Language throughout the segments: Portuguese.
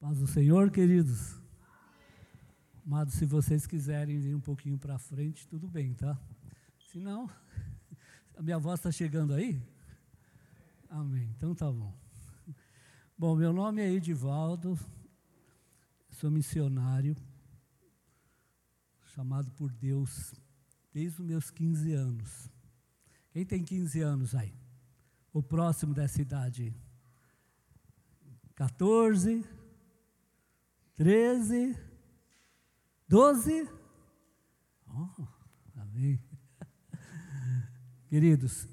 Paz do Senhor, queridos. Amados, se vocês quiserem vir um pouquinho para frente, tudo bem, tá? Se não, a minha voz está chegando aí? Amém. Então tá bom. Bom, meu nome é Edivaldo, sou missionário, chamado por Deus desde os meus 15 anos. Quem tem 15 anos aí? O próximo dessa idade? 14, 13, 12. Oh, amém. Queridos,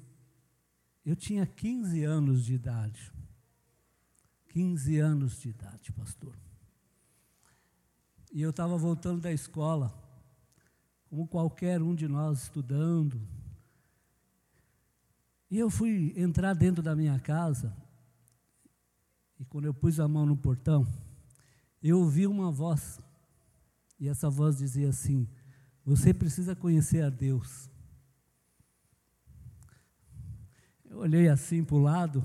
eu tinha 15 anos de idade. 15 anos de idade, pastor. E eu estava voltando da escola, como qualquer um de nós estudando. E eu fui entrar dentro da minha casa, e quando eu pus a mão no portão, eu ouvi uma voz, e essa voz dizia assim: Você precisa conhecer a Deus. Eu olhei assim para o lado,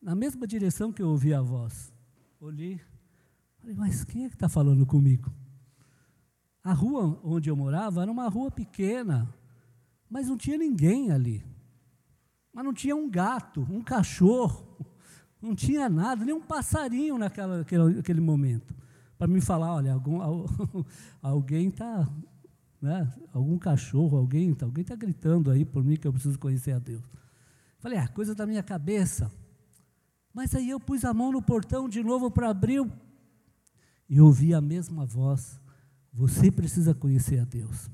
na mesma direção que eu ouvi a voz. Olhei, falei, mas quem é que está falando comigo? A rua onde eu morava era uma rua pequena, mas não tinha ninguém ali. Mas não tinha um gato, um cachorro, não tinha nada, nem um passarinho naquela, naquele, naquele momento. Para me falar, olha, algum, alguém está, né, algum cachorro, alguém está alguém tá gritando aí por mim que eu preciso conhecer a Deus. Falei, ah, coisa da minha cabeça. Mas aí eu pus a mão no portão de novo para abrir e ouvi a mesma voz: Você precisa conhecer a Deus.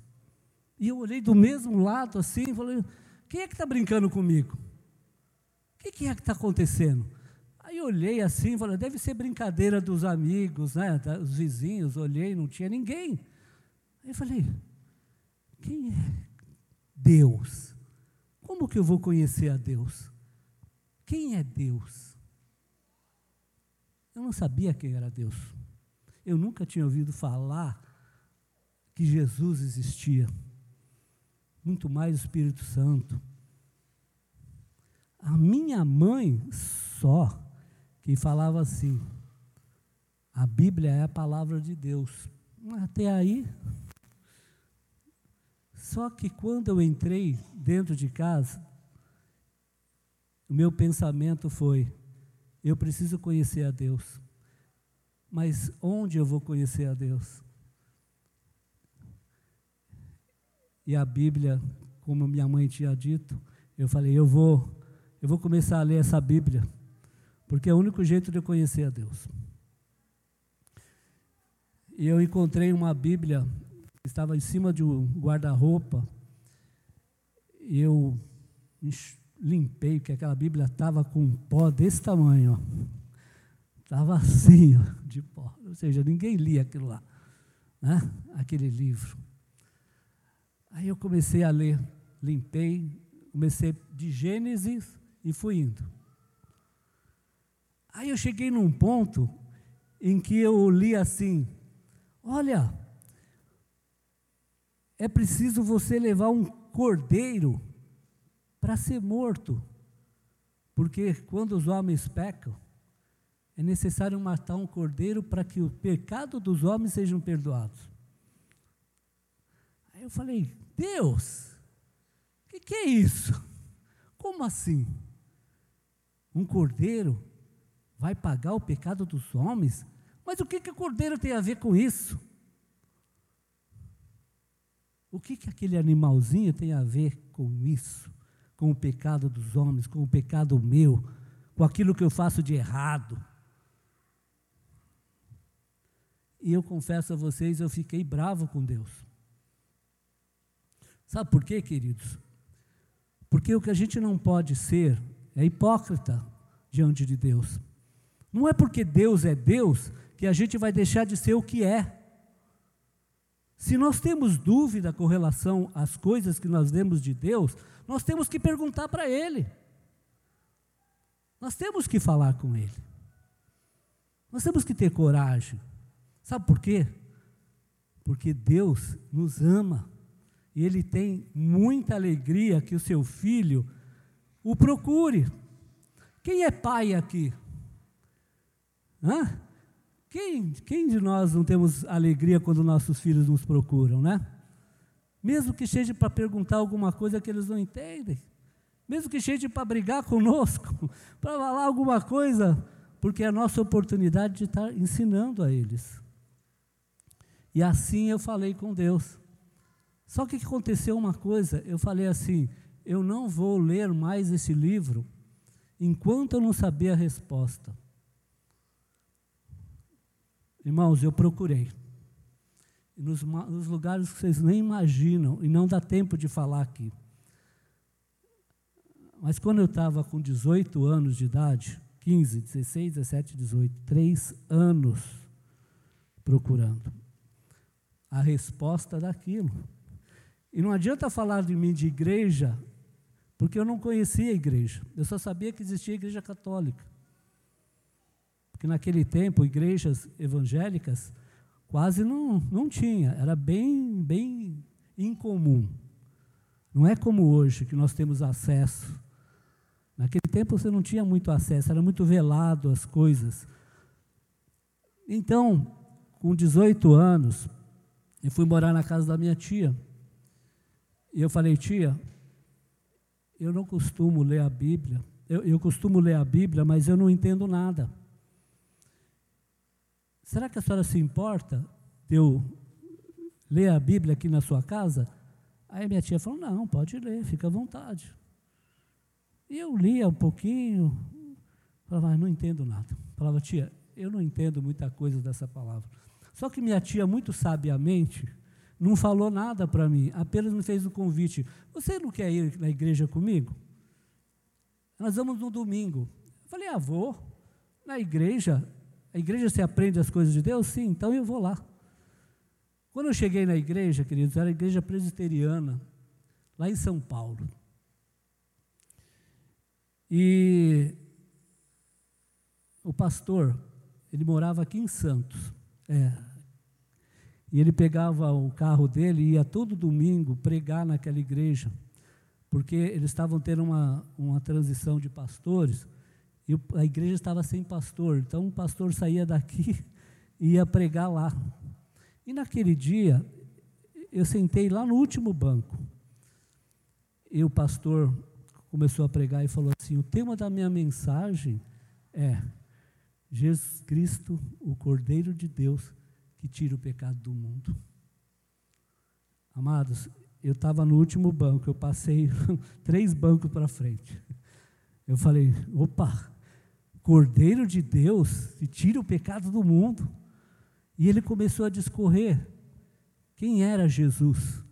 E eu olhei do mesmo lado assim e falei: Quem é que está brincando comigo? O que, que é que está acontecendo? Aí olhei assim falei: Deve ser brincadeira dos amigos, né, dos vizinhos. Olhei, não tinha ninguém. Aí falei: Quem é Deus? Como que eu vou conhecer a Deus? Quem é Deus? Eu não sabia quem era Deus. Eu nunca tinha ouvido falar que Jesus existia. Muito mais o Espírito Santo. A minha mãe só que falava assim: a Bíblia é a palavra de Deus. Até aí, só que quando eu entrei dentro de casa, o meu pensamento foi: eu preciso conhecer a Deus. Mas onde eu vou conhecer a Deus? E a Bíblia, como minha mãe tinha dito, eu falei: eu vou, eu vou começar a ler essa Bíblia, porque é o único jeito de conhecer a Deus. E eu encontrei uma Bíblia estava em cima de um guarda-roupa, eu limpei, porque aquela Bíblia estava com pó desse tamanho, Estava assim, ó, de pó. Ou seja, ninguém lia aquilo lá, né? aquele livro. Aí eu comecei a ler, limpei, comecei de Gênesis e fui indo. Aí eu cheguei num ponto em que eu li assim: olha, é preciso você levar um cordeiro para ser morto. Porque quando os homens pecam, é necessário matar um cordeiro para que o pecado dos homens sejam perdoados. Aí eu falei, Deus, o que, que é isso? Como assim? Um cordeiro vai pagar o pecado dos homens? Mas o que, que o cordeiro tem a ver com isso? O que, que aquele animalzinho tem a ver com isso? Com o pecado dos homens, com o pecado meu, com aquilo que eu faço de errado? E eu confesso a vocês, eu fiquei bravo com Deus. Sabe por quê, queridos? Porque o que a gente não pode ser é hipócrita diante de Deus. Não é porque Deus é Deus que a gente vai deixar de ser o que é. Se nós temos dúvida com relação às coisas que nós vemos de Deus, nós temos que perguntar para Ele. Nós temos que falar com Ele. Nós temos que ter coragem. Sabe por quê? Porque Deus nos ama. E Ele tem muita alegria que o seu filho o procure. Quem é pai aqui? Hã? Quem, quem de nós não temos alegria quando nossos filhos nos procuram, né? Mesmo que seja para perguntar alguma coisa que eles não entendem, mesmo que seja para brigar conosco, para falar alguma coisa, porque é a nossa oportunidade de estar ensinando a eles. E assim eu falei com Deus. Só que aconteceu uma coisa, eu falei assim: eu não vou ler mais esse livro enquanto eu não saber a resposta. Irmãos, eu procurei. Nos, nos, lugares que vocês nem imaginam, e não dá tempo de falar aqui. Mas quando eu estava com 18 anos de idade, 15, 16, 17, 18, três anos procurando a resposta daquilo. E não adianta falar de mim de igreja, porque eu não conhecia a igreja, eu só sabia que existia a igreja católica que naquele tempo igrejas evangélicas quase não, não tinha, era bem, bem incomum. Não é como hoje que nós temos acesso. Naquele tempo você não tinha muito acesso, era muito velado as coisas. Então, com 18 anos, eu fui morar na casa da minha tia. E eu falei, tia, eu não costumo ler a Bíblia. Eu, eu costumo ler a Bíblia, mas eu não entendo nada. Será que a senhora se importa de eu ler a Bíblia aqui na sua casa? Aí minha tia falou: Não, pode ler, fica à vontade. E eu lia um pouquinho, falava, não entendo nada. Falava, tia, eu não entendo muita coisa dessa palavra. Só que minha tia, muito sabiamente, não falou nada para mim, apenas me fez o convite: Você não quer ir na igreja comigo? Nós vamos no domingo. Eu falei: Ah, vou. Na igreja, a igreja se aprende as coisas de Deus? Sim, então eu vou lá. Quando eu cheguei na igreja, queridos, era a igreja presbiteriana, lá em São Paulo. E o pastor, ele morava aqui em Santos. É. E ele pegava o carro dele e ia todo domingo pregar naquela igreja, porque eles estavam tendo uma, uma transição de pastores e a igreja estava sem pastor, então o pastor saía daqui e ia pregar lá. E naquele dia, eu sentei lá no último banco. E o pastor começou a pregar e falou assim: O tema da minha mensagem é Jesus Cristo, o Cordeiro de Deus, que tira o pecado do mundo. Amados, eu estava no último banco, eu passei três bancos para frente. Eu falei: opa, Cordeiro de Deus que tira o pecado do mundo. E ele começou a discorrer quem era Jesus.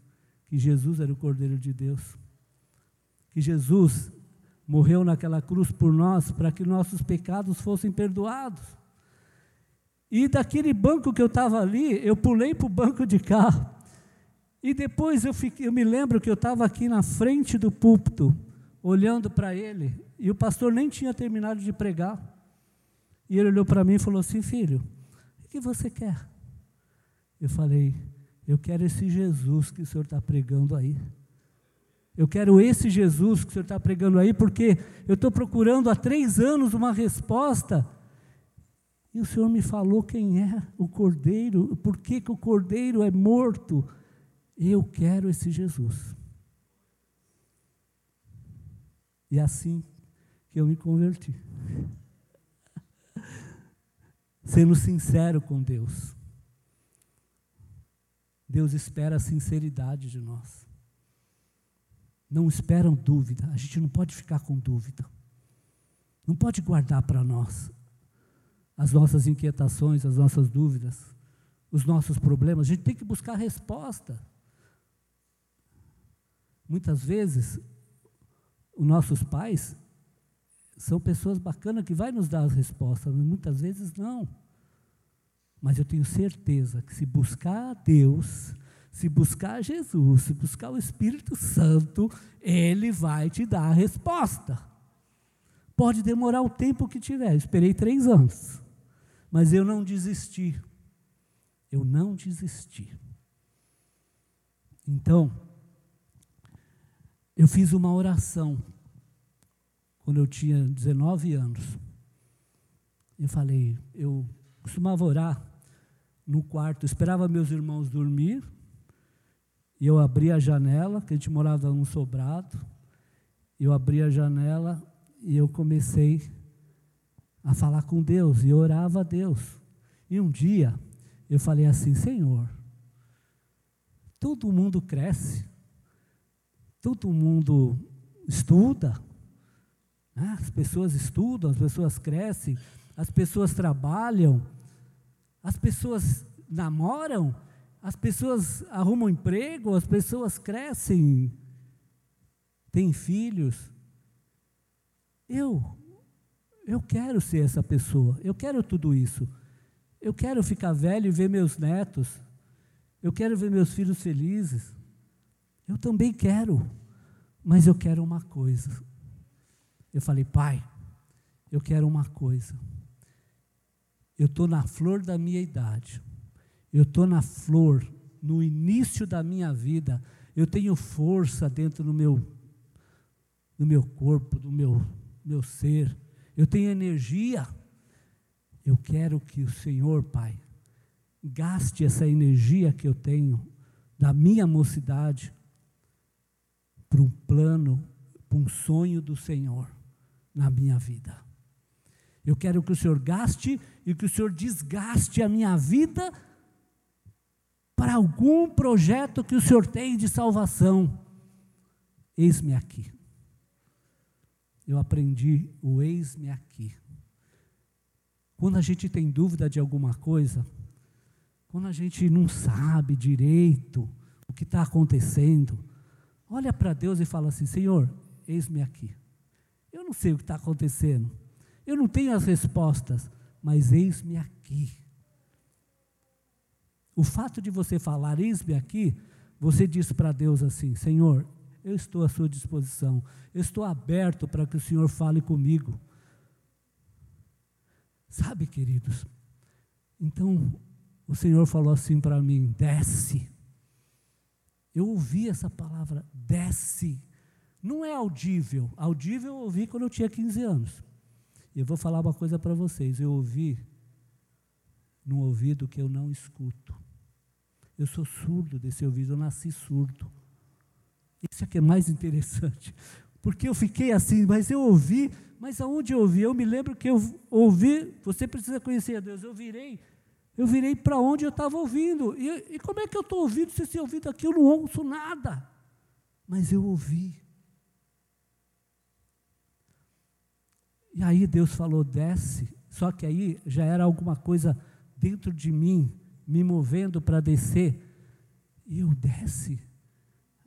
Que Jesus era o Cordeiro de Deus. Que Jesus morreu naquela cruz por nós para que nossos pecados fossem perdoados. E daquele banco que eu estava ali, eu pulei para o banco de cá. E depois eu, fiquei, eu me lembro que eu estava aqui na frente do púlpito, olhando para ele, e o pastor nem tinha terminado de pregar. E ele olhou para mim e falou assim: Filho, o que você quer? Eu falei: Eu quero esse Jesus que o senhor está pregando aí. Eu quero esse Jesus que o senhor está pregando aí, porque eu estou procurando há três anos uma resposta. E o senhor me falou quem é o cordeiro, por que, que o cordeiro é morto. Eu quero esse Jesus. E é assim que eu me converti. Sendo sincero com Deus. Deus espera a sinceridade de nós. Não esperam dúvida. A gente não pode ficar com dúvida. Não pode guardar para nós as nossas inquietações, as nossas dúvidas, os nossos problemas. A gente tem que buscar resposta. Muitas vezes, os nossos pais, são pessoas bacanas que vai nos dar as respostas, muitas vezes não. Mas eu tenho certeza que se buscar a Deus, se buscar Jesus, se buscar o Espírito Santo, Ele vai te dar a resposta. Pode demorar o tempo que tiver. Eu esperei três anos, mas eu não desisti. Eu não desisti. Então, eu fiz uma oração quando eu tinha 19 anos. Eu falei, eu costumava orar no quarto, esperava meus irmãos dormir, e eu abria a janela, que a gente morava num sobrado, eu abria a janela e eu comecei a falar com Deus, e orava a Deus. E um dia eu falei assim: Senhor, todo mundo cresce, todo mundo estuda, né? as pessoas estudam, as pessoas crescem, as pessoas trabalham, as pessoas namoram, as pessoas arrumam emprego, as pessoas crescem, têm filhos. Eu, eu quero ser essa pessoa, eu quero tudo isso. Eu quero ficar velho e ver meus netos, eu quero ver meus filhos felizes. Eu também quero, mas eu quero uma coisa. Eu falei, pai, eu quero uma coisa. Eu estou na flor da minha idade. Eu estou na flor, no início da minha vida. Eu tenho força dentro do meu, do meu corpo, do meu, meu ser. Eu tenho energia. Eu quero que o Senhor, Pai, gaste essa energia que eu tenho da minha mocidade para um plano, para um sonho do Senhor na minha vida. Eu quero que o Senhor gaste e que o Senhor desgaste a minha vida para algum projeto que o Senhor tem de salvação. Eis-me aqui. Eu aprendi o eis-me aqui. Quando a gente tem dúvida de alguma coisa, quando a gente não sabe direito o que está acontecendo, olha para Deus e fala assim: Senhor, eis-me aqui. Eu não sei o que está acontecendo, eu não tenho as respostas, mas eis-me aqui. O fato de você falar, eis-me aqui, você diz para Deus assim: Senhor, eu estou à sua disposição, eu estou aberto para que o Senhor fale comigo. Sabe, queridos, então o Senhor falou assim para mim: desce. Eu ouvi essa palavra, desce. Não é audível, audível eu ouvi quando eu tinha 15 anos. Eu vou falar uma coisa para vocês. Eu ouvi num ouvido que eu não escuto. Eu sou surdo desse ouvido, eu nasci surdo. Isso é que é mais interessante. Porque eu fiquei assim, mas eu ouvi, mas aonde eu ouvi? Eu me lembro que eu ouvi, você precisa conhecer a Deus, eu virei, eu virei para onde eu estava ouvindo. E, e, como é que eu estou ouvindo se esse ouvido aqui eu não ouço nada? Mas eu ouvi. E aí Deus falou: desce. Só que aí já era alguma coisa dentro de mim, me movendo para descer. E eu desce.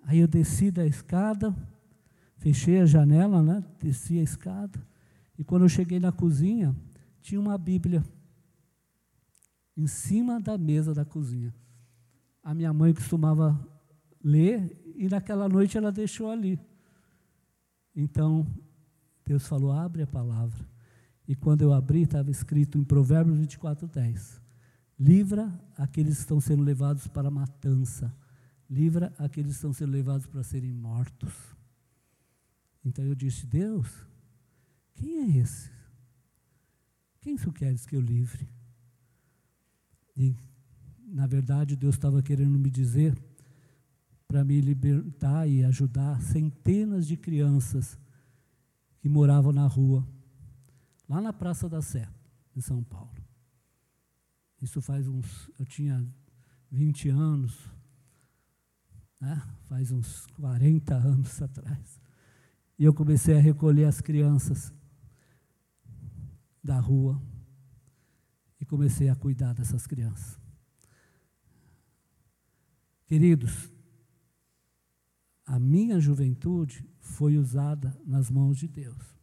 Aí eu desci da escada, fechei a janela, né? Desci a escada. E quando eu cheguei na cozinha, tinha uma Bíblia em cima da mesa da cozinha. A minha mãe costumava ler e naquela noite ela deixou ali. Então Deus falou: abre a palavra. E quando eu abri, estava escrito em Provérbios 24, 10: Livra aqueles que estão sendo levados para a matança, livra aqueles que estão sendo levados para serem mortos. Então eu disse: Deus, quem é esse? Quem tu queres que eu livre? E, na verdade, Deus estava querendo me dizer para me libertar e ajudar centenas de crianças que moravam na rua, lá na Praça da Sé, em São Paulo. Isso faz uns. Eu tinha 20 anos, né? faz uns 40 anos atrás. E eu comecei a recolher as crianças da rua e comecei a cuidar dessas crianças. Queridos, a minha juventude foi usada nas mãos de Deus.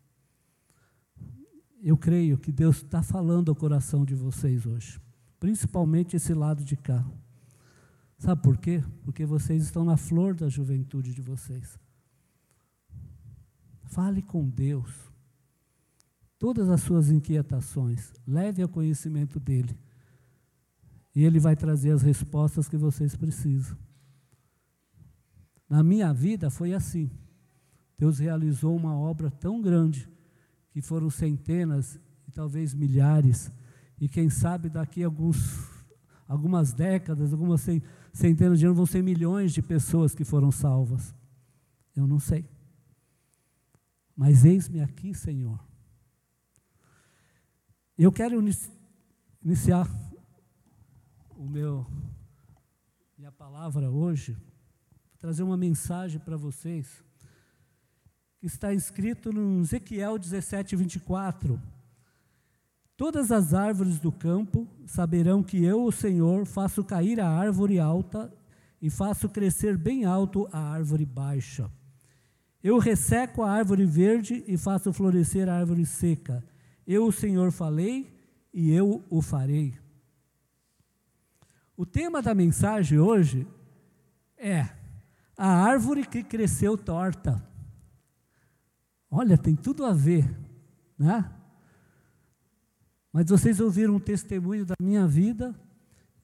Eu creio que Deus está falando ao coração de vocês hoje, principalmente esse lado de cá. Sabe por quê? Porque vocês estão na flor da juventude de vocês. Fale com Deus. Todas as suas inquietações, leve ao conhecimento dEle. E Ele vai trazer as respostas que vocês precisam. Na minha vida foi assim. Deus realizou uma obra tão grande, que foram centenas e talvez milhares, E quem sabe daqui alguns, algumas décadas, algumas centenas de anos, vão ser milhões de pessoas que foram salvas. Eu não sei. Mas eis-me aqui, Senhor. Eu quero iniciar o meu minha palavra hoje, trazer uma mensagem para vocês que está escrito no Ezequiel 17, 24. Todas as árvores do campo saberão que eu, o Senhor, faço cair a árvore alta e faço crescer bem alto a árvore baixa. Eu resseco a árvore verde e faço florescer a árvore seca. Eu, o Senhor, falei e eu o farei. O tema da mensagem hoje é a árvore que cresceu torta. Olha, tem tudo a ver, né? Mas vocês ouviram um testemunho da minha vida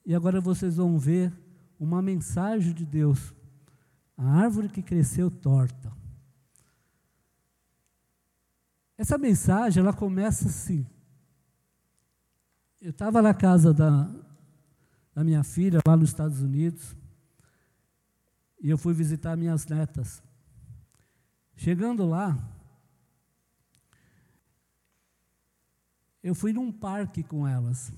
e agora vocês vão ver uma mensagem de Deus. A árvore que cresceu torta. Essa mensagem, ela começa assim. Eu estava na casa da, da minha filha, lá nos Estados Unidos, e eu fui visitar minhas netas. Chegando lá, eu fui num parque com elas.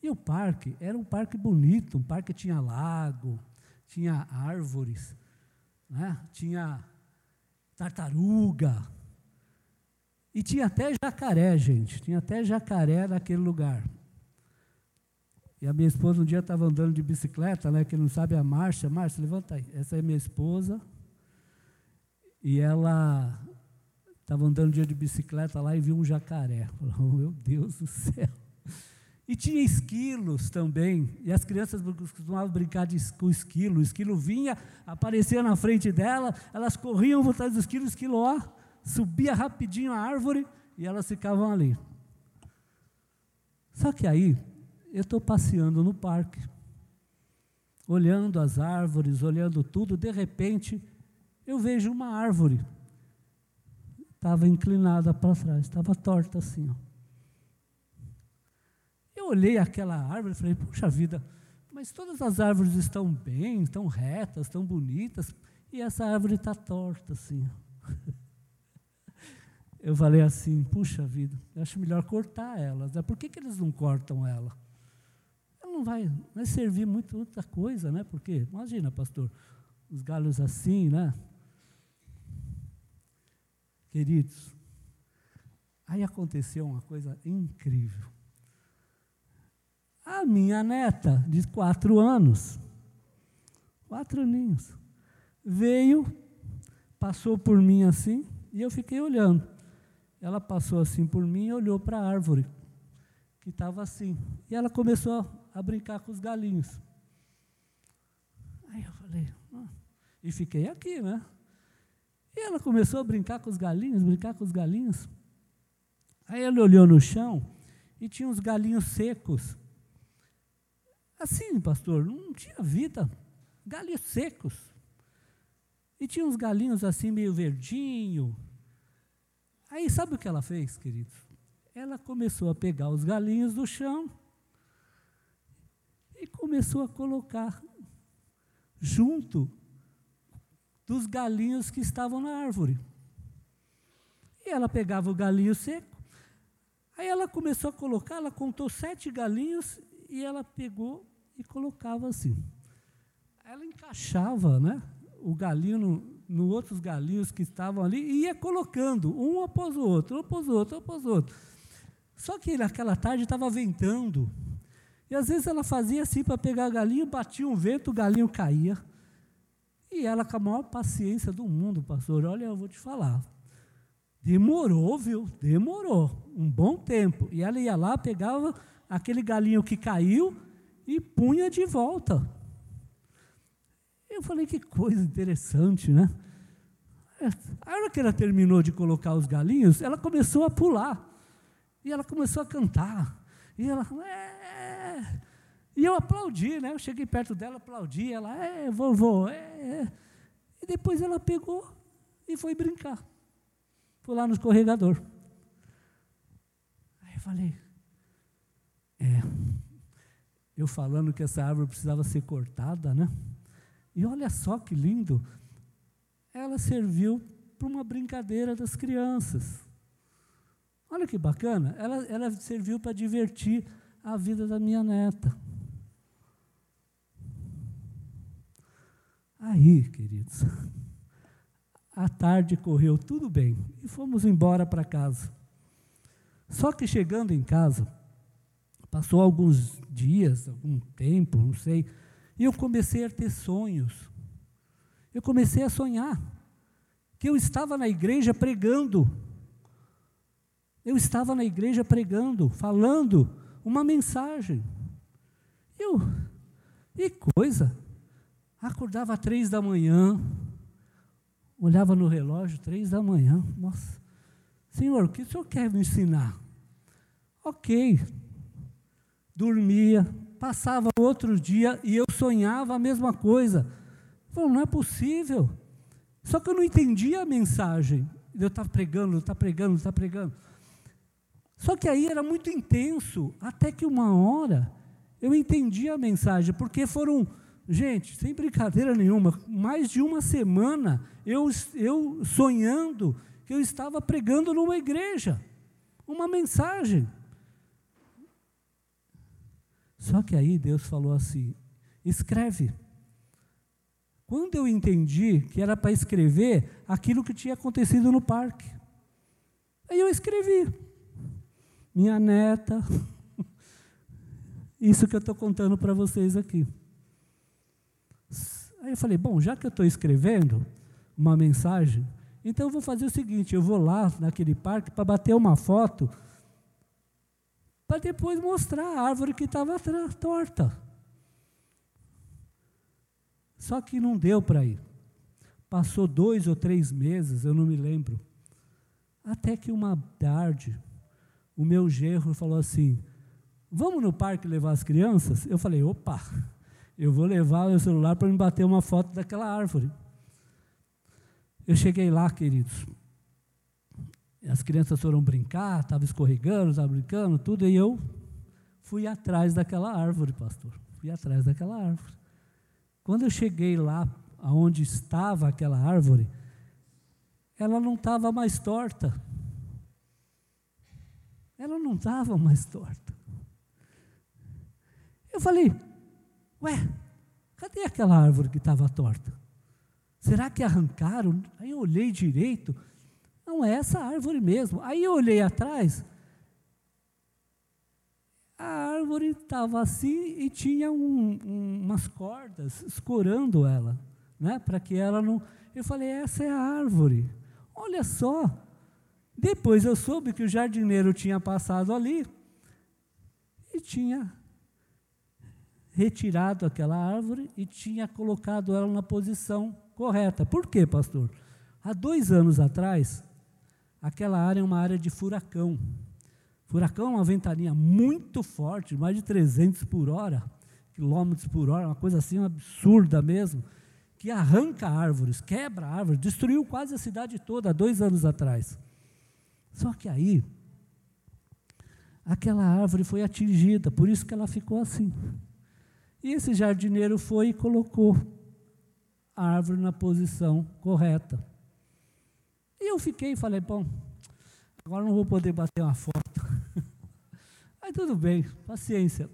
E o parque era um parque bonito, um parque que tinha lago, tinha árvores, né? tinha tartaruga, e tinha até jacaré, gente. Tinha até jacaré naquele lugar. E a minha esposa um dia estava andando de bicicleta, né? Quem não sabe a marcha, Márcia, levanta aí. Essa é minha esposa. E ela estava andando um dia de bicicleta lá e viu um jacaré. Falou, oh, meu Deus do céu. E tinha esquilos também. E as crianças costumavam brincar de, com esquilo. O esquilo vinha, aparecia na frente dela, elas corriam por trás do esquilo, o esquilo, ó, subia rapidinho a árvore e elas ficavam ali. Só que aí, eu estou passeando no parque, olhando as árvores, olhando tudo, de repente, eu vejo uma árvore. Estava inclinada para trás, estava torta assim. Ó. Eu olhei aquela árvore e falei, puxa vida, mas todas as árvores estão bem, estão retas, estão bonitas, e essa árvore está torta assim. Ó. eu falei assim, puxa vida, acho melhor cortar elas. Né? Por que, que eles não cortam ela? Ela não vai, vai servir muito outra coisa, né? Porque, imagina, pastor, os galhos assim, né? Queridos, aí aconteceu uma coisa incrível. A minha neta, de quatro anos, quatro aninhos, veio, passou por mim assim, e eu fiquei olhando ela passou assim por mim e olhou para a árvore, que estava assim. E ela começou a, brincar com os galinhos. Aí eu falei, ah. e fiquei aqui, né? E ela começou a brincar com os galinhos, brincar com os galinhos. Aí ela olhou no chão e tinha uns galinhos secos. Assim, pastor, não tinha vida. Galinhos secos. E tinha uns galinhos assim meio verdinho, Aí sabe o que ela fez, queridos? Ela começou a pegar os galinhos do chão e começou a colocar junto dos galinhos que estavam na árvore. E ela pegava o galinho seco, aí ela começou a colocar, ela contou sete galinhos e ela pegou e colocava assim. Ela encaixava né, o galinho no, no outros galinhos que estavam ali e ia colocando, um após o outro, um após o outro, um após o outro. Só que naquela tarde estava ventando. E às vezes ela fazia assim para pegar galinho, batia um vento, o galinho caía. E ela, com a maior paciência do mundo, pastor, olha, eu vou te falar. Demorou, viu? Demorou. Um bom tempo. E ela ia lá, pegava aquele galinho que caiu e punha de volta. Eu falei, que coisa interessante, né? A hora que ela terminou de colocar os galinhos, ela começou a pular. E ela começou a cantar. E ela, é. E eu aplaudi, né? Eu cheguei perto dela, aplaudi. Ela, é, vovô, é, é. E depois ela pegou e foi brincar. Foi lá no escorregador. Aí eu falei, É. Eu falando que essa árvore precisava ser cortada, né? E olha só que lindo. Ela serviu para uma brincadeira das crianças. Olha que bacana. Ela, ela serviu para divertir a vida da minha neta. Aí, queridos, a tarde correu tudo bem e fomos embora para casa. Só que chegando em casa, passou alguns dias, algum tempo, não sei, e eu comecei a ter sonhos. Eu comecei a sonhar que eu estava na igreja pregando. Eu estava na igreja pregando, falando uma mensagem. Eu, e coisa, acordava às três da manhã, olhava no relógio, três da manhã, nossa, Senhor, o que o Senhor quer me ensinar? Ok, dormia, passava outro dia e eu sonhava a mesma coisa. Falei, não é possível. Só que eu não entendia a mensagem. Eu estava pregando, estava pregando, estava pregando. Só que aí era muito intenso, até que uma hora eu entendi a mensagem, porque foram, gente, sem brincadeira nenhuma, mais de uma semana eu, eu sonhando que eu estava pregando numa igreja, uma mensagem. Só que aí Deus falou assim: escreve. Quando eu entendi que era para escrever aquilo que tinha acontecido no parque, aí eu escrevi. Minha neta, isso que eu estou contando para vocês aqui. Aí eu falei: bom, já que eu estou escrevendo uma mensagem, então eu vou fazer o seguinte: eu vou lá naquele parque para bater uma foto para depois mostrar a árvore que estava torta. Só que não deu para ir. Passou dois ou três meses, eu não me lembro. Até que uma tarde, o meu genro falou assim: Vamos no parque levar as crianças? Eu falei: opa, eu vou levar o celular para me bater uma foto daquela árvore. Eu cheguei lá, queridos. As crianças foram brincar, estavam escorregando, estavam brincando, tudo, e eu fui atrás daquela árvore, pastor. Fui atrás daquela árvore. Quando eu cheguei lá, aonde estava aquela árvore, ela não estava mais torta. Ela não estava mais torta. Eu falei, ué, cadê aquela árvore que estava torta? Será que arrancaram? Aí eu olhei direito, não, é essa árvore mesmo. Aí eu olhei atrás, a árvore estava assim e tinha um, um, umas cordas escorando ela, né, para que ela não. Eu falei, essa é a árvore. Olha só. Depois eu soube que o jardineiro tinha passado ali e tinha retirado aquela árvore e tinha colocado ela na posição correta. Por quê, pastor? Há dois anos atrás, aquela área é uma área de furacão. Furacão é uma ventania muito forte, mais de 300 por hora, quilômetros por hora, uma coisa assim absurda mesmo, que arranca árvores, quebra árvores, destruiu quase a cidade toda há dois anos atrás. Só que aí, aquela árvore foi atingida, por isso que ela ficou assim. E esse jardineiro foi e colocou a árvore na posição correta. E eu fiquei e falei, bom, agora não vou poder bater uma foto. Aí tudo bem, paciência.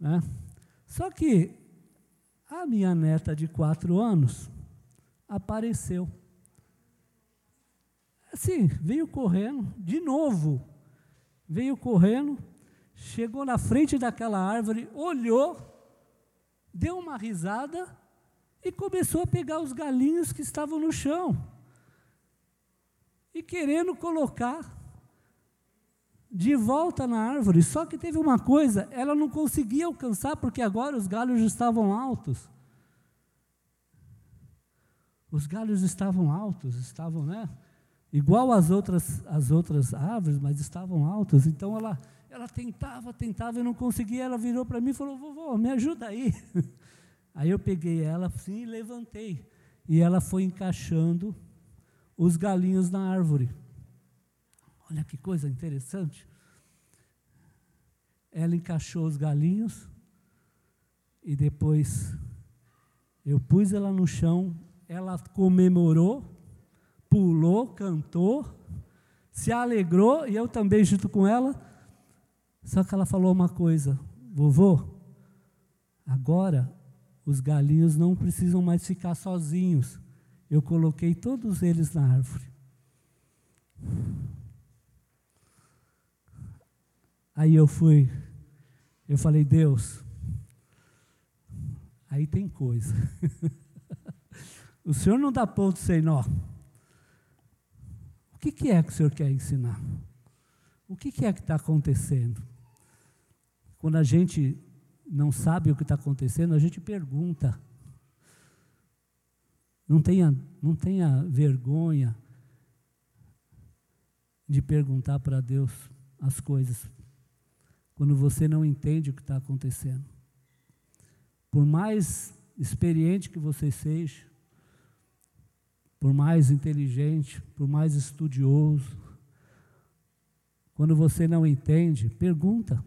Né? Só que a minha neta de quatro anos apareceu. Assim, veio correndo, de novo, veio correndo, chegou na frente daquela árvore, olhou, deu uma risada e começou a pegar os galinhos que estavam no chão e querendo colocar de volta na árvore. Só que teve uma coisa, ela não conseguia alcançar porque agora os galhos estavam altos. Os galhos estavam altos, estavam, né? Igual as outras, as outras árvores, mas estavam altos. Então ela, ela tentava, tentava e não conseguia. Ela virou para mim e falou: Vovô, me ajuda aí. Aí eu peguei ela assim e levantei. E ela foi encaixando os galinhos na árvore. Olha que coisa interessante. ela encaixou os galinhos e depois eu pus ela no chão, ela comemorou, pulou, cantou, se alegrou e eu também junto com ela. Só que ela falou uma coisa: vovô, agora os galinhos não precisam mais ficar sozinhos. Eu coloquei todos eles na árvore. Aí eu fui, eu falei, Deus, aí tem coisa. o Senhor não dá ponto sem nó. O que, que é que o Senhor quer ensinar? O que, que é que está acontecendo? Quando a gente não sabe o que está acontecendo, a gente pergunta. Não tenha, não tenha vergonha de perguntar para Deus as coisas, quando você não entende o que está acontecendo. Por mais experiente que você seja, por mais inteligente, por mais estudioso, quando você não entende, pergunta,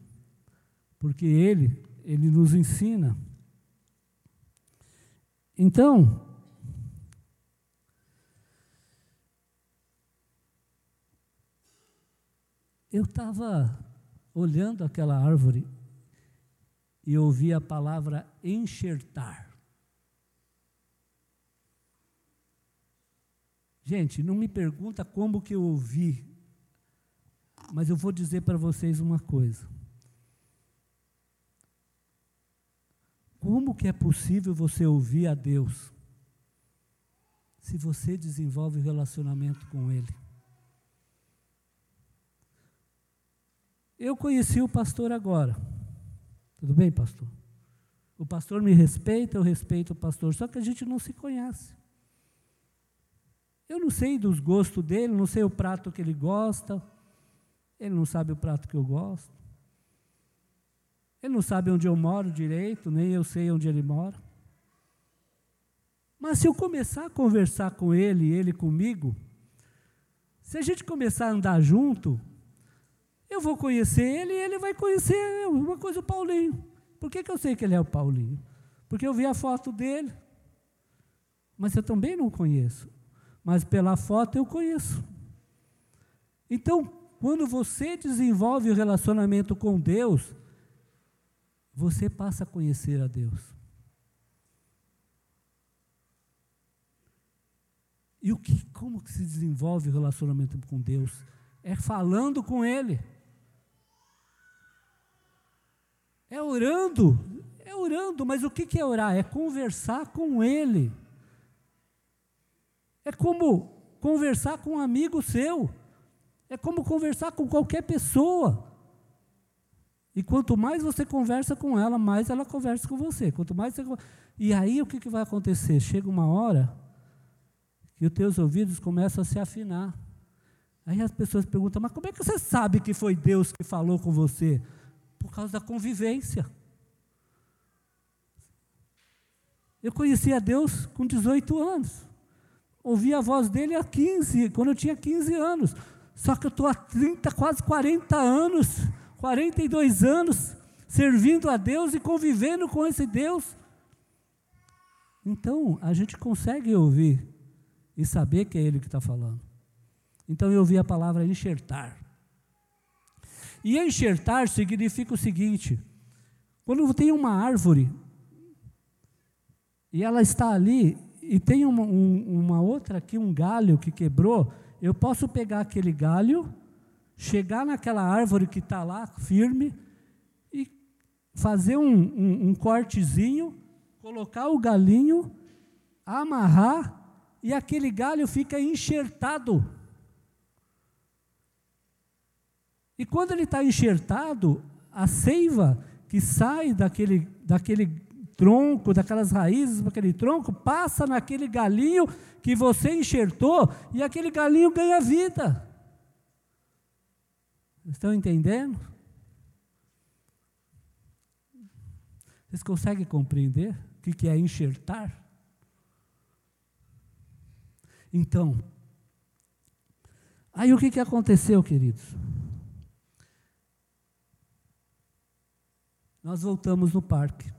porque Ele, Ele nos ensina. Então, eu estava olhando aquela árvore e ouvi a palavra enxertar. Gente, não me pergunta como que eu ouvi, mas eu vou dizer para vocês uma coisa. Como que é possível você ouvir a Deus se você desenvolve relacionamento com Ele? Eu conheci o pastor agora. Tudo bem, pastor? O pastor me respeita, eu respeito o pastor, só que a gente não se conhece. Eu não sei dos gostos dele, não sei o prato que ele gosta, ele não sabe o prato que eu gosto. Ele não sabe onde eu moro direito, nem eu sei onde ele mora. Mas se eu começar a conversar com ele e ele comigo, se a gente começar a andar junto, eu vou conhecer ele e ele vai conhecer uma coisa o Paulinho. Por que, que eu sei que ele é o Paulinho? Porque eu vi a foto dele. Mas eu também não conheço. Mas pela foto eu conheço. Então, quando você desenvolve o relacionamento com Deus, você passa a conhecer a Deus. E o que, como que se desenvolve o relacionamento com Deus? É falando com Ele. É orando, é orando, mas o que é orar? É conversar com Ele. É como conversar com um amigo seu. É como conversar com qualquer pessoa. E quanto mais você conversa com ela, mais ela conversa com você. Quanto mais você... E aí o que, que vai acontecer? Chega uma hora que os teus ouvidos começam a se afinar. Aí as pessoas perguntam, mas como é que você sabe que foi Deus que falou com você? Por causa da convivência. Eu conheci a Deus com 18 anos. Ouvi a voz dele há 15, quando eu tinha 15 anos. Só que eu estou há 30, quase 40 anos, 42 anos, servindo a Deus e convivendo com esse Deus. Então, a gente consegue ouvir e saber que é Ele que está falando. Então, eu ouvi a palavra enxertar. E enxertar significa o seguinte: quando tem uma árvore e ela está ali e tem uma, um, uma outra aqui, um galho que quebrou, eu posso pegar aquele galho, chegar naquela árvore que está lá firme e fazer um, um, um cortezinho, colocar o galinho, amarrar e aquele galho fica enxertado E quando ele está enxertado, a seiva que sai daquele, daquele tronco, daquelas raízes, daquele tronco, passa naquele galinho que você enxertou e aquele galinho ganha vida. Estão entendendo? Vocês conseguem compreender o que é enxertar? Então, aí o que, que aconteceu, queridos? Nós voltamos no parque.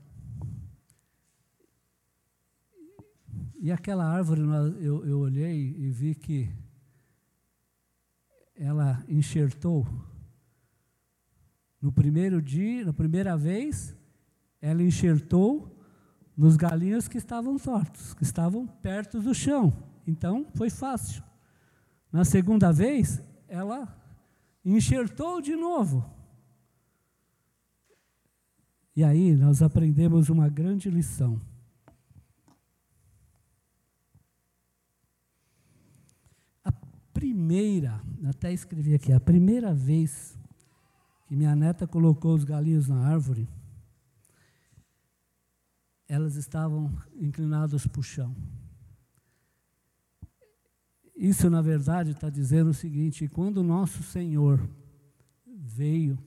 E aquela árvore, eu, eu olhei e vi que ela enxertou no primeiro dia, na primeira vez, ela enxertou nos galinhos que estavam tortos, que estavam perto do chão. Então, foi fácil. Na segunda vez, ela enxertou de novo. E aí nós aprendemos uma grande lição. A primeira, até escrevi aqui, a primeira vez que minha neta colocou os galinhos na árvore, elas estavam inclinadas para o chão. Isso, na verdade, está dizendo o seguinte: quando o nosso Senhor veio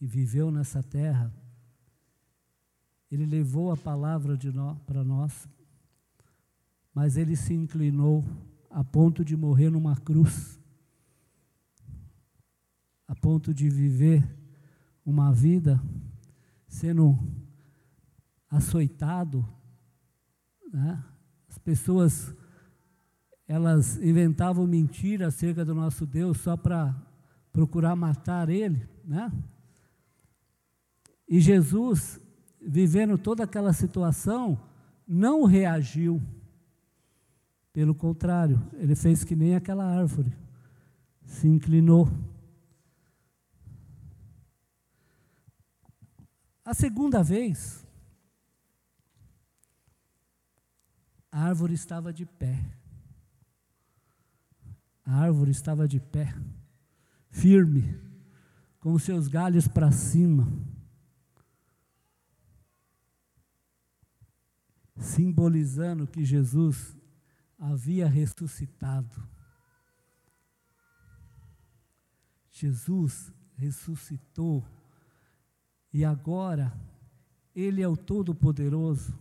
e viveu nessa terra, ele levou a palavra para nós, mas ele se inclinou a ponto de morrer numa cruz, a ponto de viver uma vida sendo açoitado, né? as pessoas elas inventavam mentiras acerca do nosso Deus só para procurar matar ele, né? E Jesus, vivendo toda aquela situação, não reagiu. Pelo contrário, ele fez que nem aquela árvore, se inclinou A segunda vez, a árvore estava de pé. A árvore estava de pé, firme, com seus galhos para cima, simbolizando que Jesus havia ressuscitado. Jesus ressuscitou e agora, Ele é o Todo-Poderoso.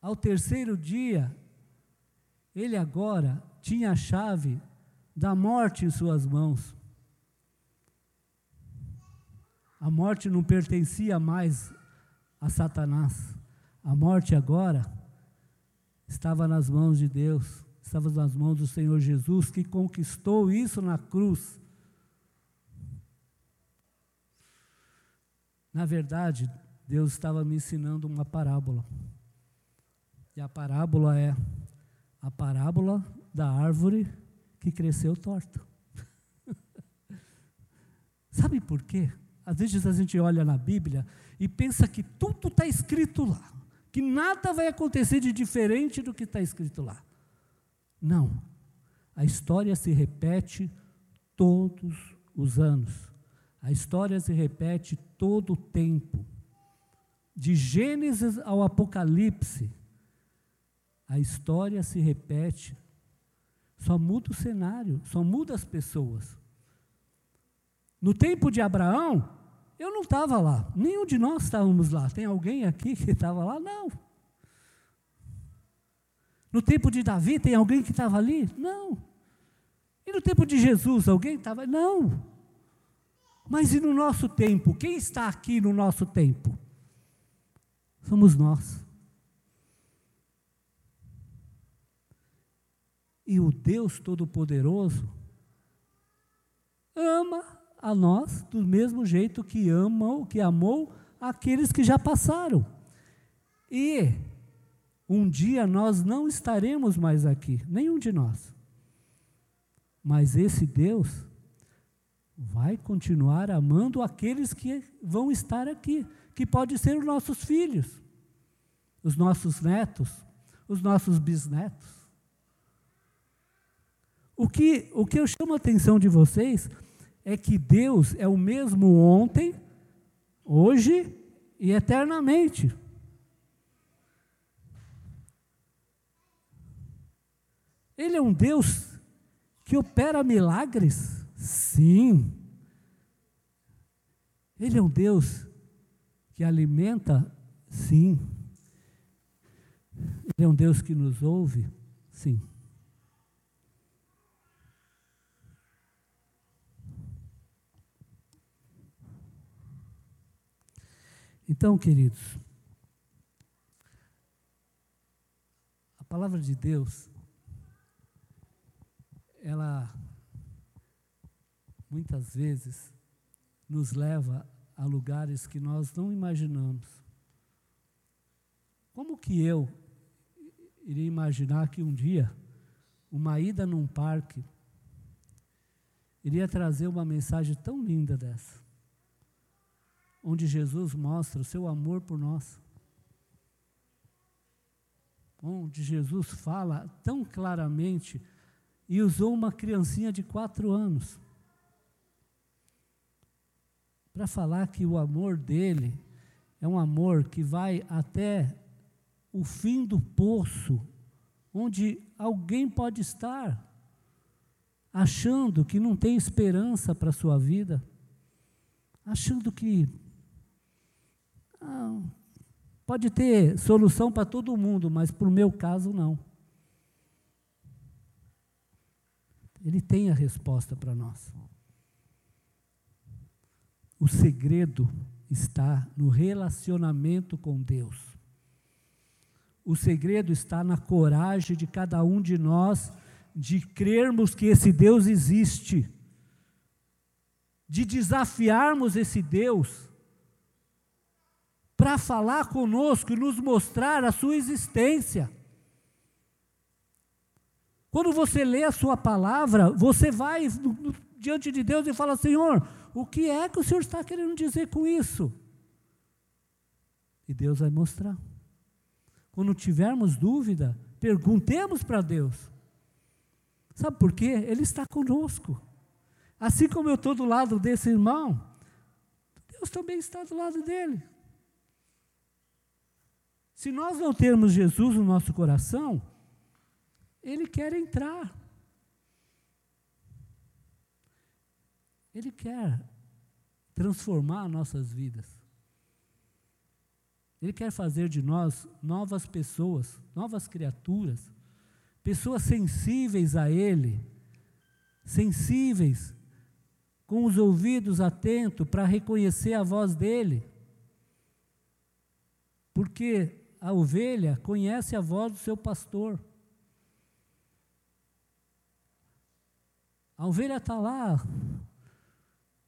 Ao terceiro dia, Ele agora tinha a chave da morte em Suas mãos. A morte não pertencia mais a Satanás. A morte agora estava nas mãos de Deus, estava nas mãos do Senhor Jesus, que conquistou isso na cruz Na verdade, Deus estava me ensinando uma parábola. E a parábola é a parábola da árvore que cresceu torta. Sabe por quê? Às vezes a gente olha na Bíblia e pensa que tudo está escrito lá, que nada vai acontecer de diferente do que está escrito lá. Não. A história se repete todos os anos. A história se repete todo o tempo. De Gênesis ao Apocalipse, a história se repete. Só muda o cenário, só muda as pessoas. No tempo de Abraão, eu não estava lá, nenhum de nós estávamos lá. Tem alguém aqui que estava lá? Não. No tempo de Davi, tem alguém que estava ali? Não. E no tempo de Jesus, alguém estava? Não. Mas e no nosso tempo? Quem está aqui no nosso tempo? Somos nós. E o Deus Todo-Poderoso ama a nós do mesmo jeito que ama, que amou aqueles que já passaram. E um dia nós não estaremos mais aqui, nenhum de nós. Mas esse Deus vai continuar amando aqueles que vão estar aqui, que pode ser os nossos filhos, os nossos netos, os nossos bisnetos. O que, o que eu chamo a atenção de vocês é que Deus é o mesmo ontem, hoje e eternamente. Ele é um Deus que opera milagres. Sim. Ele é um Deus que alimenta, sim. Ele é um Deus que nos ouve, sim. Então, queridos, a palavra de Deus, ela muitas vezes nos leva a lugares que nós não imaginamos. Como que eu iria imaginar que um dia uma ida num parque iria trazer uma mensagem tão linda dessa, onde Jesus mostra o seu amor por nós, onde Jesus fala tão claramente e usou uma criancinha de quatro anos para falar que o amor dele é um amor que vai até o fim do poço, onde alguém pode estar achando que não tem esperança para a sua vida, achando que pode ter solução para todo mundo, mas para o meu caso não. Ele tem a resposta para nós. O segredo está no relacionamento com Deus. O segredo está na coragem de cada um de nós de crermos que esse Deus existe, de desafiarmos esse Deus para falar conosco e nos mostrar a sua existência. Quando você lê a sua palavra, você vai diante de Deus e fala: Senhor, o que é que o Senhor está querendo dizer com isso? E Deus vai mostrar. Quando tivermos dúvida, perguntemos para Deus. Sabe por quê? Ele está conosco. Assim como eu estou do lado desse irmão, Deus também está do lado dele. Se nós não termos Jesus no nosso coração, Ele quer entrar. Ele quer transformar nossas vidas. Ele quer fazer de nós novas pessoas, novas criaturas, pessoas sensíveis a Ele, sensíveis, com os ouvidos atentos para reconhecer a voz dEle. Porque a ovelha conhece a voz do seu pastor. A ovelha está lá,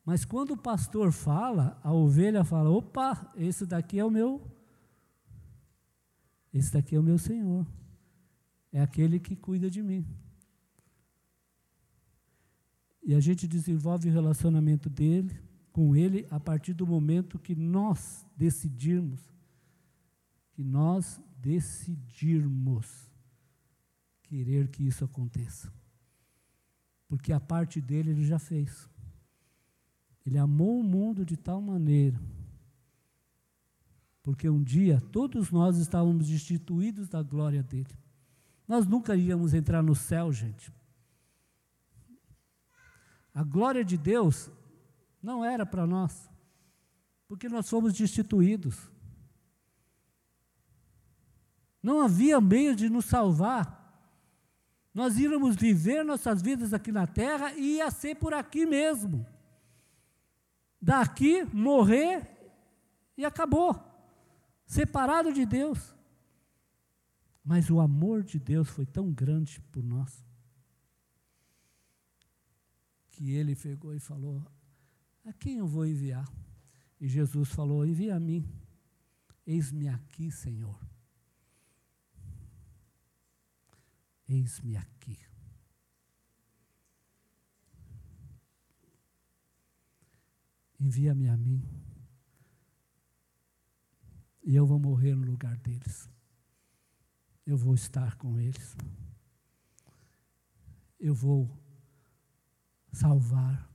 mas quando o pastor fala, a ovelha fala: opa, esse daqui é o meu, esse daqui é o meu Senhor, é aquele que cuida de mim. E a gente desenvolve o relacionamento dele, com ele, a partir do momento que nós decidirmos, que nós decidirmos querer que isso aconteça. Porque a parte dele ele já fez. Ele amou o mundo de tal maneira, porque um dia todos nós estávamos destituídos da glória dele. Nós nunca íamos entrar no céu, gente. A glória de Deus não era para nós, porque nós fomos destituídos. Não havia meio de nos salvar. Nós íamos viver nossas vidas aqui na terra e ia ser por aqui mesmo daqui, morrer e acabou. Separado de Deus. Mas o amor de Deus foi tão grande por nós que ele pegou e falou: A quem eu vou enviar? E Jesus falou: Envia a mim. Eis-me aqui, Senhor. Eis-me aqui. envia-me a mim. E eu vou morrer no lugar deles. Eu vou estar com eles. Eu vou salvar.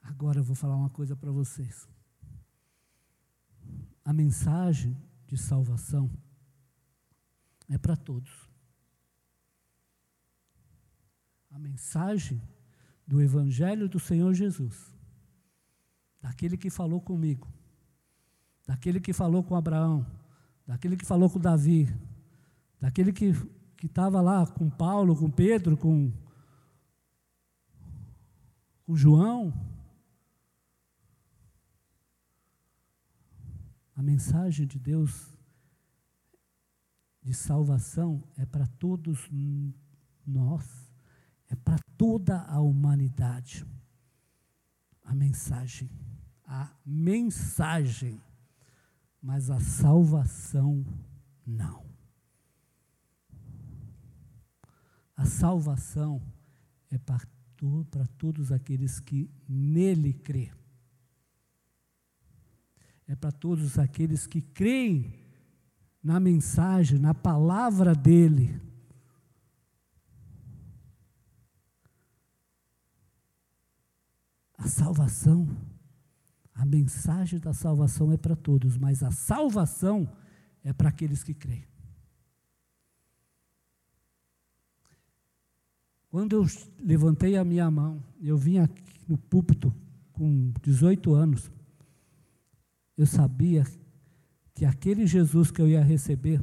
Agora eu vou falar uma coisa para vocês. A mensagem de salvação é para todos. A mensagem do Evangelho do Senhor Jesus, daquele que falou comigo, daquele que falou com Abraão, daquele que falou com Davi, daquele que estava lá com Paulo, com Pedro, com, com João, mensagem de Deus de salvação é para todos nós, é para toda a humanidade. A mensagem, a mensagem, mas a salvação não. A salvação é para, para todos aqueles que nele crê. É para todos aqueles que creem na mensagem, na palavra dele. A salvação, a mensagem da salvação é para todos, mas a salvação é para aqueles que creem. Quando eu levantei a minha mão, eu vim aqui no púlpito com 18 anos, eu sabia que aquele Jesus que eu ia receber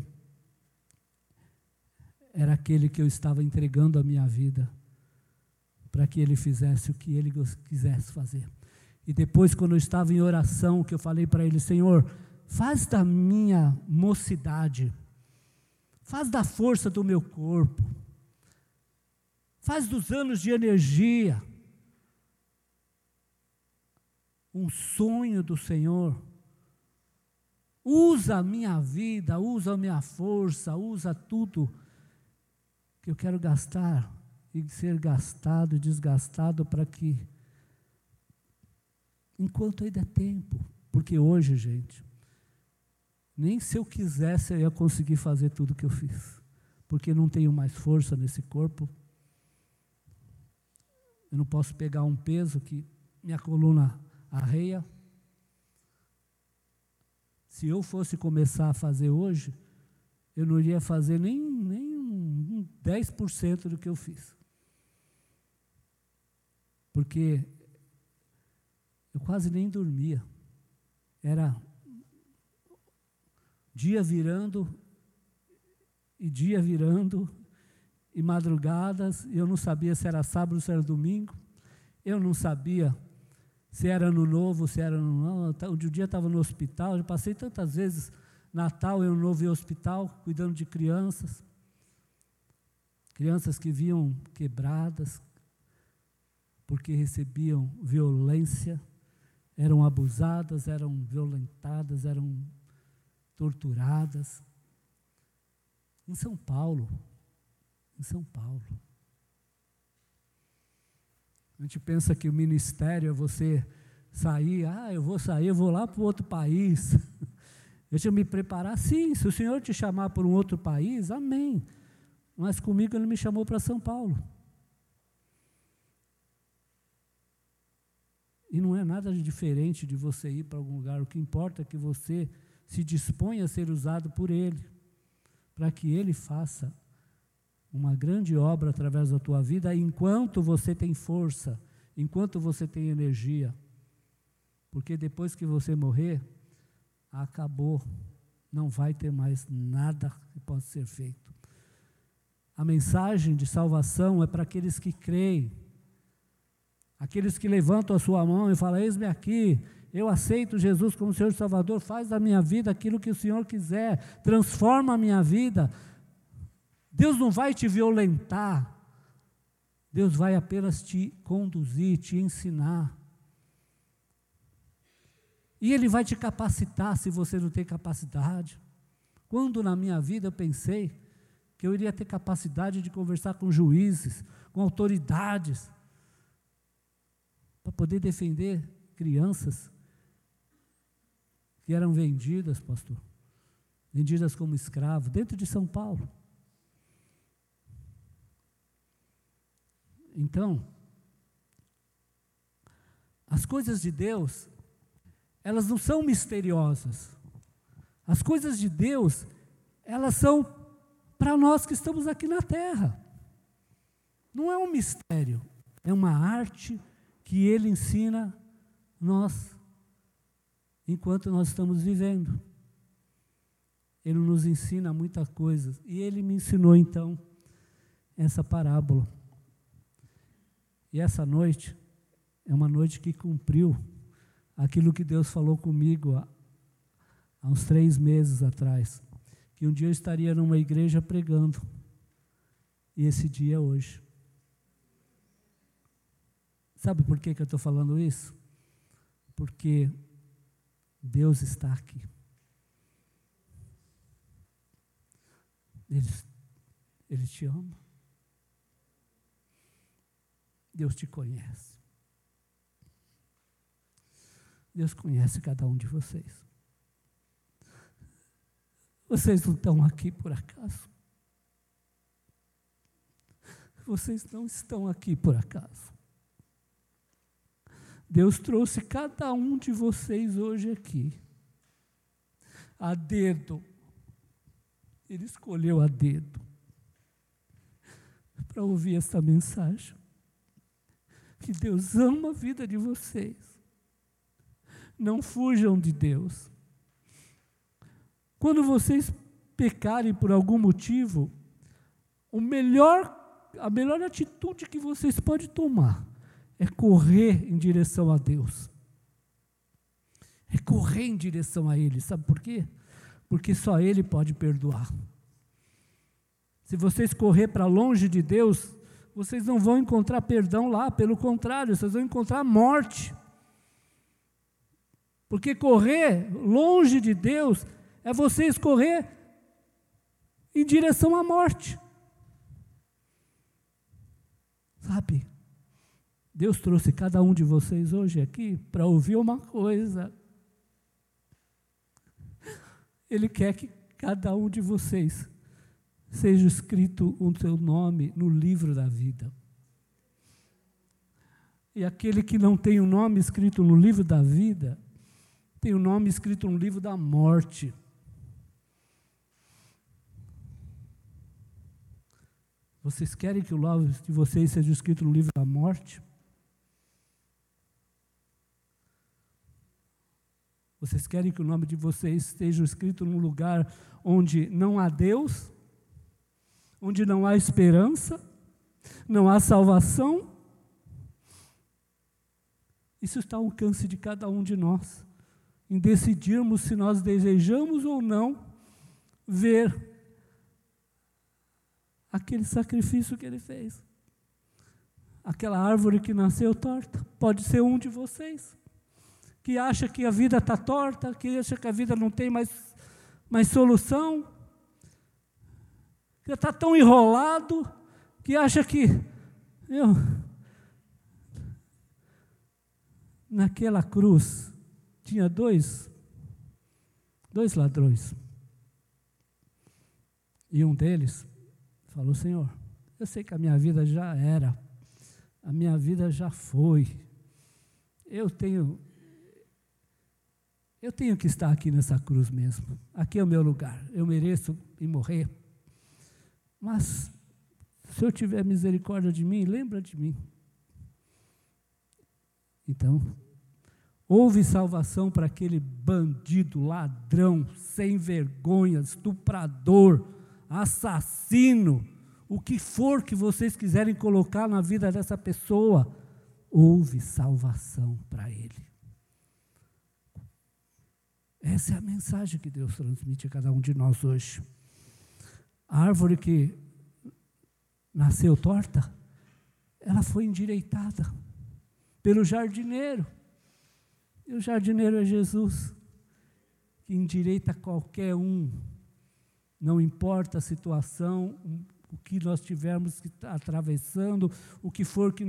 era aquele que eu estava entregando a minha vida para que ele fizesse o que ele quisesse fazer. E depois, quando eu estava em oração, que eu falei para ele: Senhor, faz da minha mocidade, faz da força do meu corpo, faz dos anos de energia, um sonho do Senhor. Usa a minha vida, usa a minha força, usa tudo que eu quero gastar e ser gastado, desgastado para que, enquanto ainda é tempo, porque hoje, gente, nem se eu quisesse eu ia conseguir fazer tudo que eu fiz, porque não tenho mais força nesse corpo, eu não posso pegar um peso que minha coluna arreia. Se eu fosse começar a fazer hoje, eu não iria fazer nem, nem 10% do que eu fiz. Porque eu quase nem dormia. Era dia virando e dia virando e madrugadas, eu não sabia se era sábado ou se era domingo, eu não sabia se era ano novo, se era ano novo, um dia estava no hospital, eu passei tantas vezes Natal e ano novo em hospital, cuidando de crianças, crianças que viam quebradas, porque recebiam violência, eram abusadas, eram violentadas, eram torturadas. Em São Paulo, em São Paulo. A gente pensa que o ministério é você sair, ah, eu vou sair, eu vou lá para outro país. Deixa eu me preparar. Sim, se o Senhor te chamar para um outro país, amém. Mas comigo Ele me chamou para São Paulo. E não é nada diferente de você ir para algum lugar. O que importa é que você se disponha a ser usado por Ele, para que Ele faça uma grande obra através da tua vida enquanto você tem força, enquanto você tem energia. Porque depois que você morrer, acabou, não vai ter mais nada que possa ser feito. A mensagem de salvação é para aqueles que creem, aqueles que levantam a sua mão e falam: Eis-me aqui, eu aceito Jesus como Senhor e Salvador, faz da minha vida aquilo que o Senhor quiser, transforma a minha vida, Deus não vai te violentar, Deus vai apenas te conduzir, te ensinar. E Ele vai te capacitar se você não tem capacidade. Quando na minha vida eu pensei que eu iria ter capacidade de conversar com juízes, com autoridades, para poder defender crianças que eram vendidas, pastor, vendidas como escravos, dentro de São Paulo. Então, as coisas de Deus, elas não são misteriosas. As coisas de Deus, elas são para nós que estamos aqui na terra. Não é um mistério, é uma arte que Ele ensina nós, enquanto nós estamos vivendo. Ele nos ensina muita coisa. E Ele me ensinou então essa parábola. E essa noite é uma noite que cumpriu aquilo que Deus falou comigo há, há uns três meses atrás, que um dia eu estaria numa igreja pregando. E esse dia é hoje. Sabe por que, que eu estou falando isso? Porque Deus está aqui. Ele, ele te ama. Deus te conhece. Deus conhece cada um de vocês. Vocês não estão aqui por acaso. Vocês não estão aqui por acaso. Deus trouxe cada um de vocês hoje aqui, a dedo. Ele escolheu a dedo para ouvir essa mensagem. Que Deus ama a vida de vocês. Não fujam de Deus. Quando vocês pecarem por algum motivo, o melhor, a melhor atitude que vocês podem tomar é correr em direção a Deus. É correr em direção a Ele. Sabe por quê? Porque só Ele pode perdoar. Se vocês correr para longe de Deus, vocês não vão encontrar perdão lá, pelo contrário, vocês vão encontrar morte. Porque correr longe de Deus é vocês correr em direção à morte. Sabe? Deus trouxe cada um de vocês hoje aqui para ouvir uma coisa. Ele quer que cada um de vocês seja escrito o seu nome no livro da vida. E aquele que não tem o nome escrito no livro da vida, tem o nome escrito no livro da morte. Vocês querem que o nome de vocês seja escrito no livro da morte? Vocês querem que o nome de vocês esteja escrito num lugar onde não há Deus? Onde não há esperança, não há salvação. Isso está ao alcance de cada um de nós, em decidirmos se nós desejamos ou não ver aquele sacrifício que ele fez. Aquela árvore que nasceu torta, pode ser um de vocês, que acha que a vida está torta, que acha que a vida não tem mais, mais solução, que está tão enrolado que acha que eu, naquela cruz tinha dois dois ladrões. E um deles falou: Senhor, eu sei que a minha vida já era, a minha vida já foi. Eu tenho eu tenho que estar aqui nessa cruz mesmo. Aqui é o meu lugar. Eu mereço ir morrer. Mas, se eu tiver misericórdia de mim, lembra de mim. Então, houve salvação para aquele bandido, ladrão, sem vergonha, estuprador, assassino, o que for que vocês quiserem colocar na vida dessa pessoa, houve salvação para ele. Essa é a mensagem que Deus transmite a cada um de nós hoje. A árvore que nasceu torta, ela foi endireitada pelo jardineiro. E o jardineiro é Jesus, que endireita qualquer um, não importa a situação, o que nós tivermos atravessando, o que for que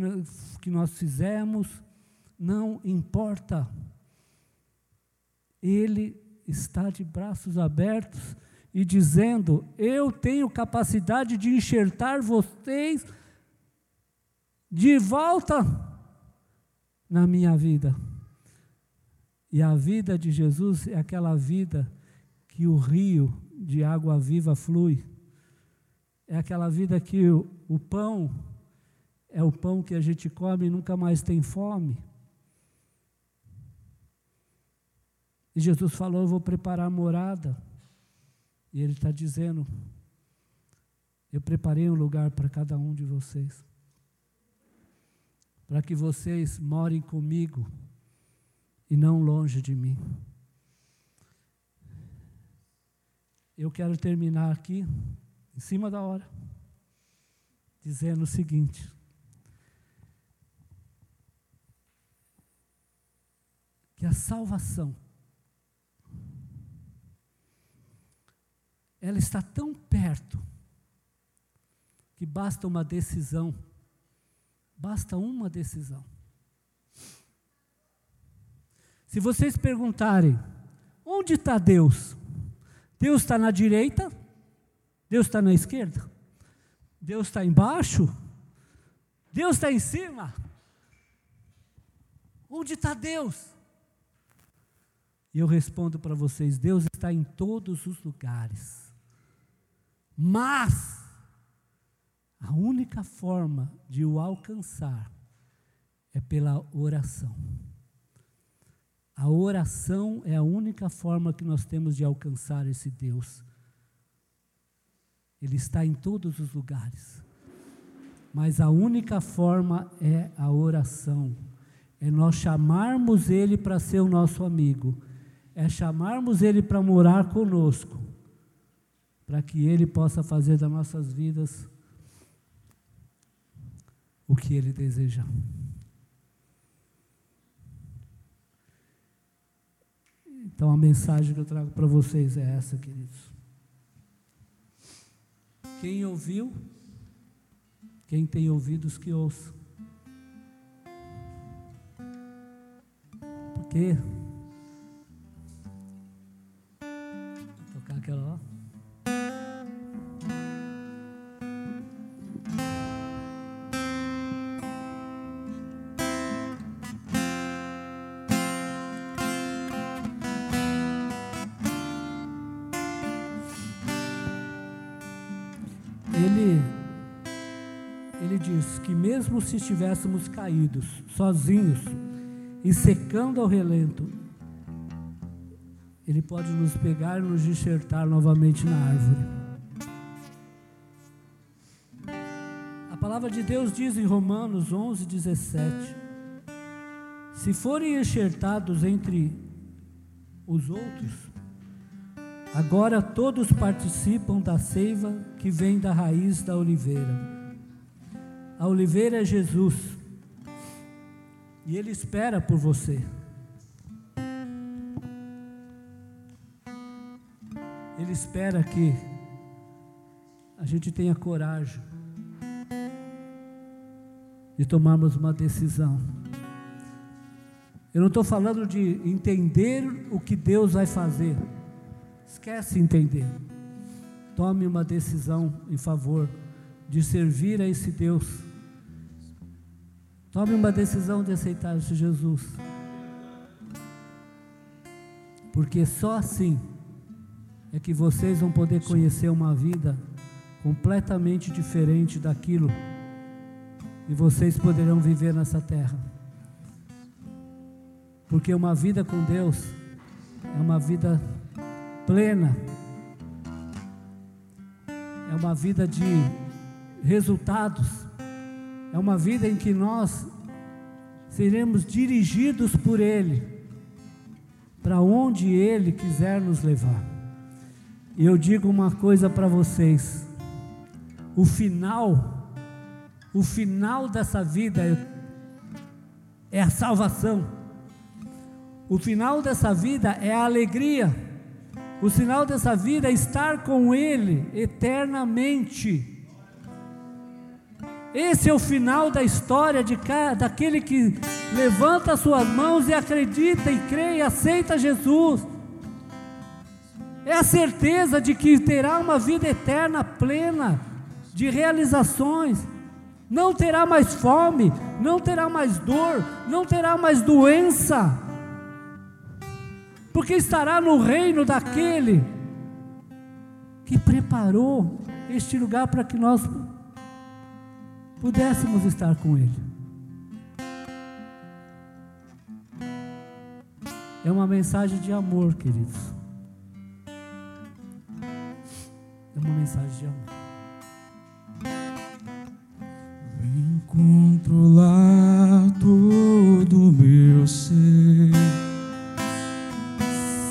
que nós fizemos, não importa. Ele está de braços abertos e dizendo: Eu tenho capacidade de enxertar vocês de volta na minha vida. E a vida de Jesus é aquela vida que o rio de água viva flui. É aquela vida que o, o pão é o pão que a gente come e nunca mais tem fome. E Jesus falou: Eu vou preparar morada. E Ele está dizendo: Eu preparei um lugar para cada um de vocês, para que vocês morem comigo e não longe de mim. eu quero terminar aqui, em cima da hora, dizendo o seguinte: que a salvação ela está tão perto que basta uma decisão, basta uma decisão. Se vocês perguntarem, onde está Deus? Deus está na direita? Deus está na esquerda? Deus está embaixo? Deus está em cima? Onde está Deus? E eu respondo para vocês: Deus está em todos os lugares. Mas a única forma de o alcançar é pela oração. A oração é a única forma que nós temos de alcançar esse Deus. Ele está em todos os lugares. Mas a única forma é a oração. É nós chamarmos Ele para ser o nosso amigo é chamarmos Ele para morar conosco, para que Ele possa fazer das nossas vidas o que Ele deseja. Então a mensagem que eu trago para vocês é essa, queridos. Quem ouviu, quem tem ouvidos que ouça. Porque mesmo se estivéssemos caídos, sozinhos e secando ao relento, ele pode nos pegar e nos enxertar novamente na árvore. A palavra de Deus diz em Romanos 11, 17: Se forem enxertados entre os outros, agora todos participam da seiva que vem da raiz da oliveira. A oliveira é Jesus, e Ele espera por você. Ele espera que a gente tenha coragem de tomarmos uma decisão. Eu não estou falando de entender o que Deus vai fazer. Esquece entender. Tome uma decisão em favor de servir a esse Deus. Tome uma decisão de aceitar Jesus. Porque só assim é que vocês vão poder conhecer uma vida completamente diferente daquilo e vocês poderão viver nessa terra. Porque uma vida com Deus é uma vida plena, é uma vida de resultados, é uma vida em que nós seremos dirigidos por Ele para onde Ele quiser nos levar. E eu digo uma coisa para vocês: o final, o final dessa vida é, a salvação. O final dessa vida é a alegria. O final dessa vida é estar com Ele eternamente. Esse é o final da história de cada, daquele que levanta suas mãos e acredita e crê e aceita Jesus. É a certeza de que terá uma vida eterna plena de realizações. Não terá mais fome, não terá mais dor, não terá mais doença. Porque estará no reino daquele que preparou este lugar para que nós pudéssemos estar com Ele. É uma mensagem de amor, queridos. É uma mensagem de amor. Vem controlar todo o meu ser.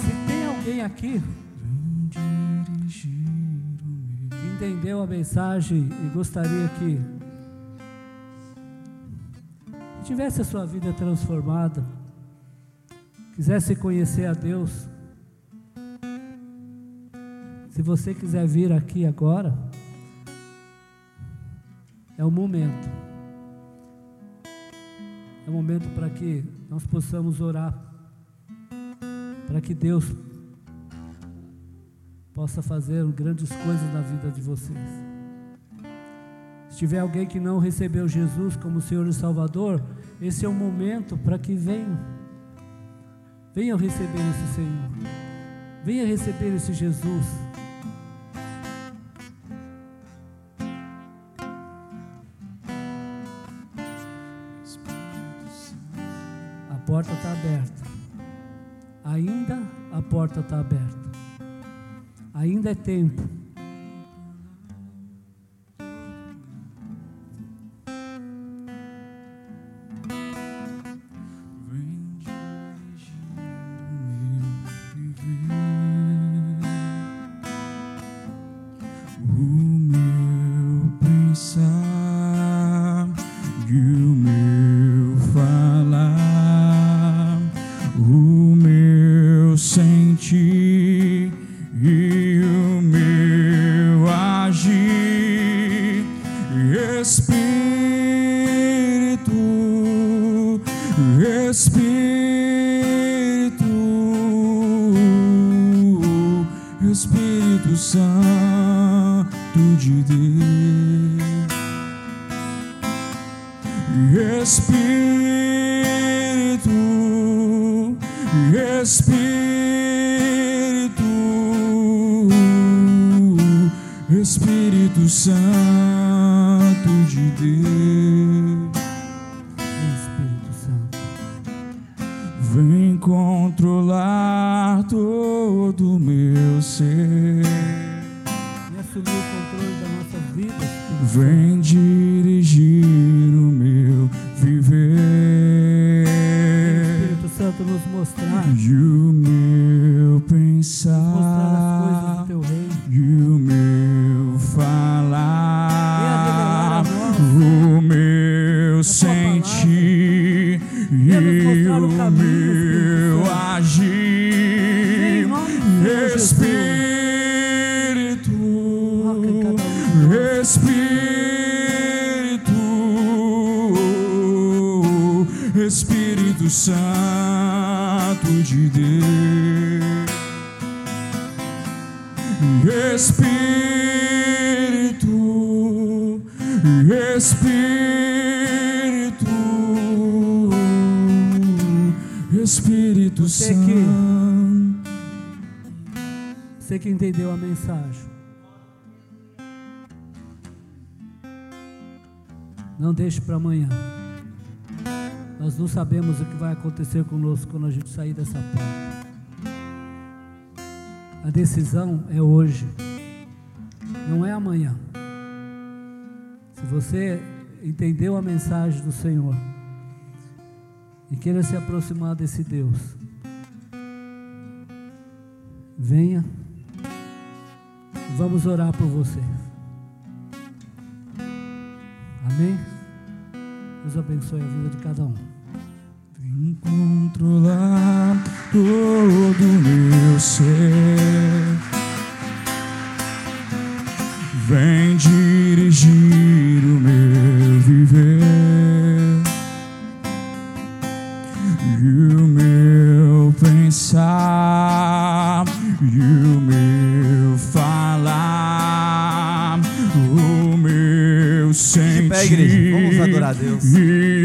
Se tem alguém aqui entendeu a mensagem e gostaria que tivesse a sua vida transformada, quisesse conhecer a Deus, se você quiser vir aqui agora, é o momento. É o momento para que nós possamos orar, para que Deus possa fazer grandes coisas na vida de vocês. Se tiver alguém que não recebeu Jesus como Senhor e Salvador, esse é o momento para que venham. Venham receber esse Senhor. Venha receber esse Jesus. A porta está aberta. Ainda a porta está aberta. Ainda é tempo. Você que-. Você que entendeu a mensagem. Não deixe para amanhã. Nós não sabemos o que vai acontecer conosco quando a gente sair dessa porta. A decisão é hoje, não é amanhã. Se você entendeu a mensagem do Senhor e queira se aproximar desse Deus, venha. Vamos orar por você. Amém? Deus abençoe a vida de cada um. Vem controlar todo meu ser. Vem dirigir Deus.